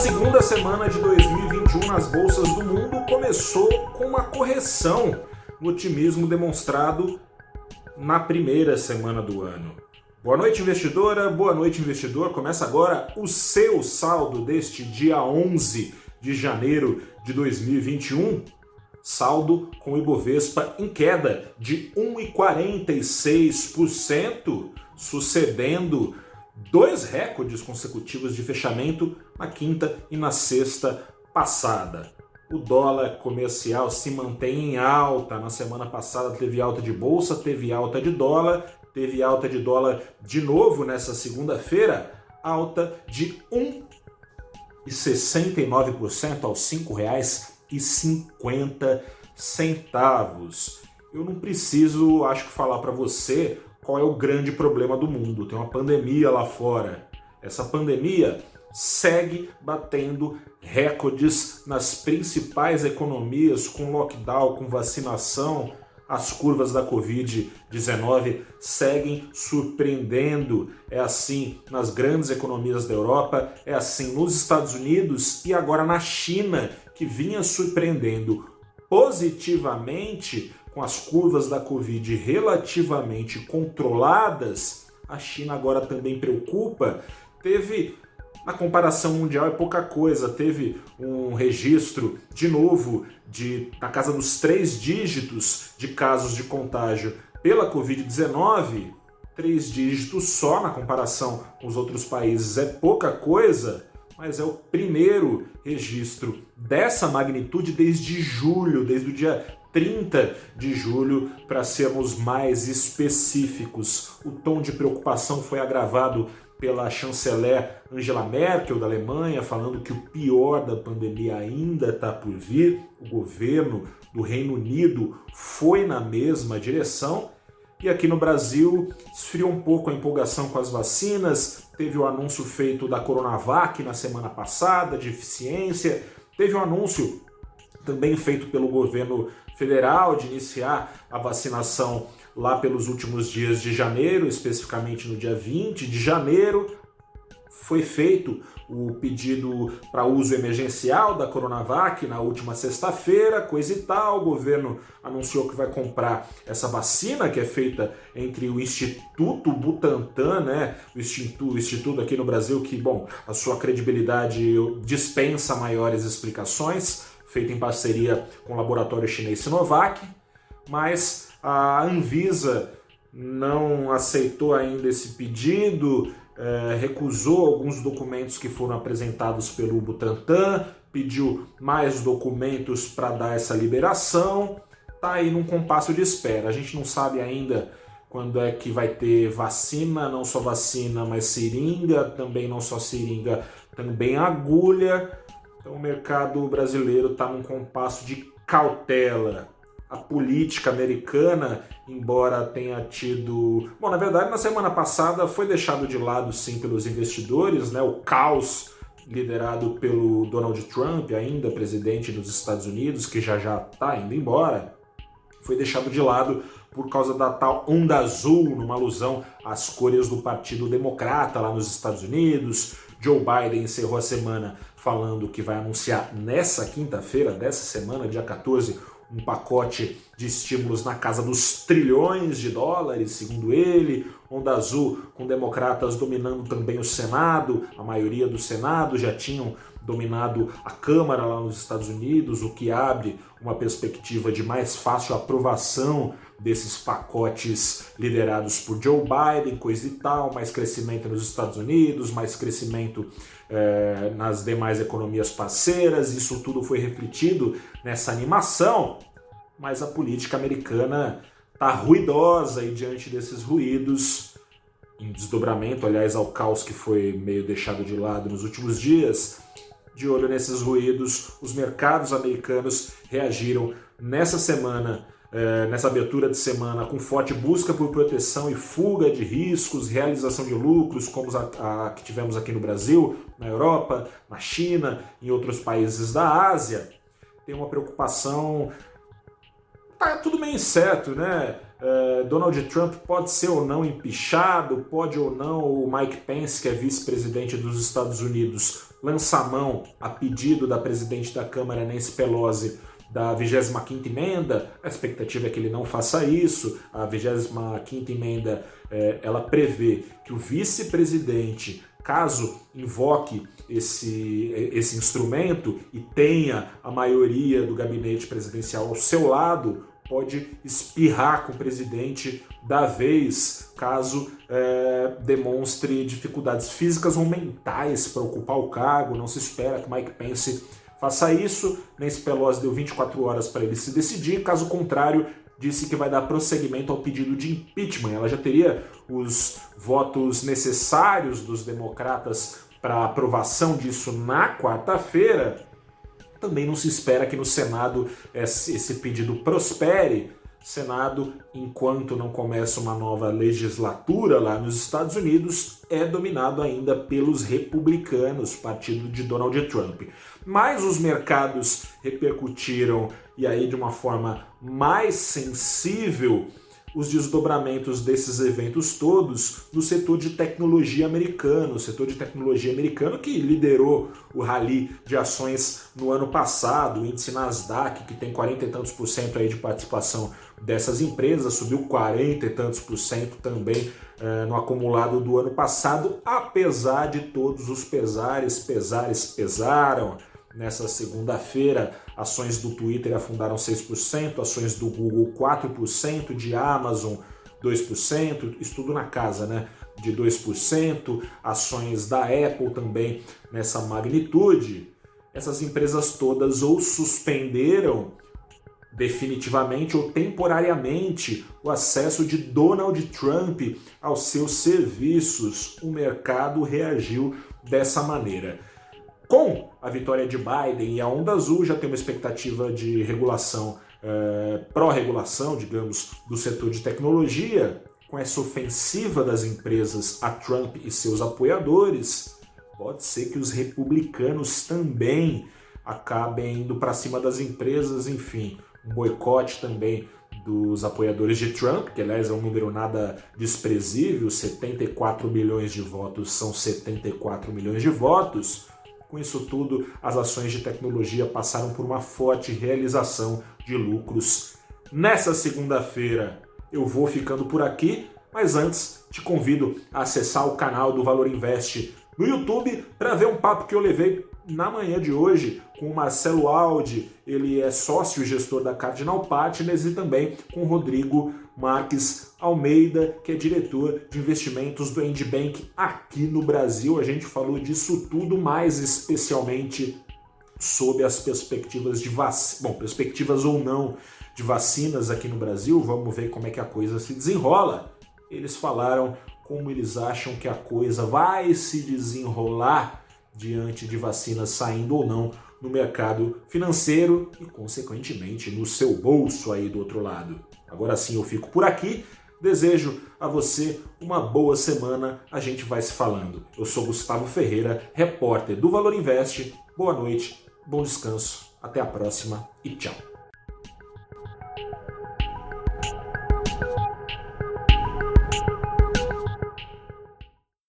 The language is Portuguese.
segunda semana de 2021 nas bolsas do mundo começou com uma correção no otimismo demonstrado na primeira semana do ano. Boa noite, investidora. Boa noite, investidor. Começa agora o seu saldo deste dia 11 de janeiro de 2021. Saldo com Ibovespa em queda de 1,46%, sucedendo dois recordes consecutivos de fechamento na quinta e na sexta passada. O dólar comercial se mantém em alta. Na semana passada teve alta de bolsa, teve alta de dólar, teve alta de dólar de novo nessa segunda-feira, alta de 1,69% aos R$ 5,50. Eu não preciso, acho que, falar para você qual é o grande problema do mundo. Tem uma pandemia lá fora. Essa pandemia segue batendo recordes nas principais economias com lockdown, com vacinação. As curvas da Covid-19 seguem surpreendendo. É assim nas grandes economias da Europa, é assim nos Estados Unidos e agora na China, que vinha surpreendendo positivamente com as curvas da Covid relativamente controladas, a China agora também preocupa. Teve, na comparação mundial, é pouca coisa, teve um registro, de novo, de na casa dos três dígitos de casos de contágio pela Covid-19. Três dígitos só na comparação com os outros países é pouca coisa, mas é o primeiro registro dessa magnitude desde julho, desde o dia 30 de julho, para sermos mais específicos. O tom de preocupação foi agravado pela chanceler Angela Merkel da Alemanha, falando que o pior da pandemia ainda está por vir. O governo do Reino Unido foi na mesma direção. E aqui no Brasil esfriou um pouco a empolgação com as vacinas. Teve o anúncio feito da Coronavac na semana passada, de eficiência. Teve o um anúncio também feito pelo governo federal de iniciar a vacinação lá pelos últimos dias de janeiro, especificamente no dia 20 de janeiro. Foi feito o pedido para uso emergencial da Coronavac na última sexta-feira, coisa e tal. O governo anunciou que vai comprar essa vacina que é feita entre o Instituto Butantan, né? O instituto, o instituto aqui no Brasil que, bom, a sua credibilidade dispensa maiores explicações feita em parceria com o laboratório chinês Sinovac, mas a Anvisa não aceitou ainda esse pedido, é, recusou alguns documentos que foram apresentados pelo Butantan, pediu mais documentos para dar essa liberação, está aí num compasso de espera. A gente não sabe ainda quando é que vai ter vacina, não só vacina, mas seringa, também não só seringa, também agulha. Então o mercado brasileiro está num compasso de cautela. A política americana, embora tenha tido. Bom, na verdade, na semana passada foi deixado de lado, sim, pelos investidores, né? O caos liderado pelo Donald Trump, ainda presidente dos Estados Unidos, que já já está indo embora, foi deixado de lado por causa da tal onda azul, numa alusão às cores do Partido Democrata lá nos Estados Unidos. Joe Biden encerrou a semana falando que vai anunciar nessa quinta-feira, dessa semana, dia 14, um pacote de estímulos na casa dos trilhões de dólares, segundo ele. Onda Azul, com democratas dominando também o Senado, a maioria do Senado já tinham dominado a Câmara lá nos Estados Unidos, o que abre uma perspectiva de mais fácil aprovação desses pacotes liderados por Joe Biden, coisa e tal, mais crescimento nos Estados Unidos, mais crescimento é, nas demais economias parceiras, isso tudo foi refletido nessa animação, mas a política americana está ruidosa e diante desses ruídos, em desdobramento, aliás, ao caos que foi meio deixado de lado nos últimos dias, de olho nesses ruídos, os mercados americanos reagiram nessa semana é, nessa abertura de semana com forte busca por proteção e fuga de riscos, realização de lucros, como a, a, que tivemos aqui no Brasil, na Europa, na China, em outros países da Ásia, tem uma preocupação. Tá tudo meio incerto, né? Uh, Donald Trump pode ser ou não empichado, pode ou não o Mike Pence, que é vice-presidente dos Estados Unidos, lançar mão a pedido da presidente da Câmara, Nancy Pelosi, da 25ª emenda, a expectativa é que ele não faça isso, a 25ª emenda é, ela prevê que o vice-presidente, caso invoque esse, esse instrumento e tenha a maioria do gabinete presidencial ao seu lado, pode espirrar com o presidente da vez, caso é, demonstre dificuldades físicas ou mentais para ocupar o cargo. Não se espera que Mike Pence faça isso. Nancy Pelosi deu 24 horas para ele se decidir, caso contrário, disse que vai dar prosseguimento ao pedido de impeachment. Ela já teria os votos necessários dos democratas para aprovação disso na quarta-feira. Também não se espera que no Senado esse pedido prospere. Senado, enquanto não começa uma nova legislatura lá nos Estados Unidos, é dominado ainda pelos republicanos, partido de Donald Trump. Mas os mercados repercutiram, e aí de uma forma mais sensível, os desdobramentos desses eventos todos no setor de tecnologia americano, o setor de tecnologia americano que liderou o rally de ações no ano passado, o índice Nasdaq, que tem 40 e tantos por cento aí de participação dessas empresas, subiu 40 e tantos por cento também eh, no acumulado do ano passado, apesar de todos os pesares, pesares pesaram, Nessa segunda-feira, ações do Twitter afundaram 6%, ações do Google 4%, de Amazon 2%, isso tudo na casa, né? De 2%, ações da Apple também nessa magnitude. Essas empresas todas ou suspenderam definitivamente ou temporariamente o acesso de Donald Trump aos seus serviços. O mercado reagiu dessa maneira. Com a vitória de Biden e a onda azul, já tem uma expectativa de regulação, é, pró-regulação, digamos, do setor de tecnologia. Com essa ofensiva das empresas a Trump e seus apoiadores, pode ser que os republicanos também acabem indo para cima das empresas, enfim, um boicote também dos apoiadores de Trump, que aliás é um número nada desprezível, 74 milhões de votos são 74 milhões de votos. Com isso tudo, as ações de tecnologia passaram por uma forte realização de lucros. Nessa segunda-feira eu vou ficando por aqui, mas antes te convido a acessar o canal do Valor Invest no YouTube para ver um papo que eu levei na manhã de hoje com o Marcelo Aldi, ele é sócio gestor da Cardinal Partners e também com o Rodrigo Marques Almeida, que é diretor de investimentos do Endbank aqui no Brasil. A gente falou disso tudo, mais especialmente sobre as perspectivas de vacina, bom, perspectivas ou não de vacinas aqui no Brasil. Vamos ver como é que a coisa se desenrola. Eles falaram como eles acham que a coisa vai se desenrolar diante de vacinas saindo ou não no mercado financeiro e, consequentemente, no seu bolso aí do outro lado. Agora sim eu fico por aqui. Desejo a você uma boa semana. A gente vai se falando. Eu sou Gustavo Ferreira, repórter do Valor Invest. Boa noite, bom descanso, até a próxima e tchau.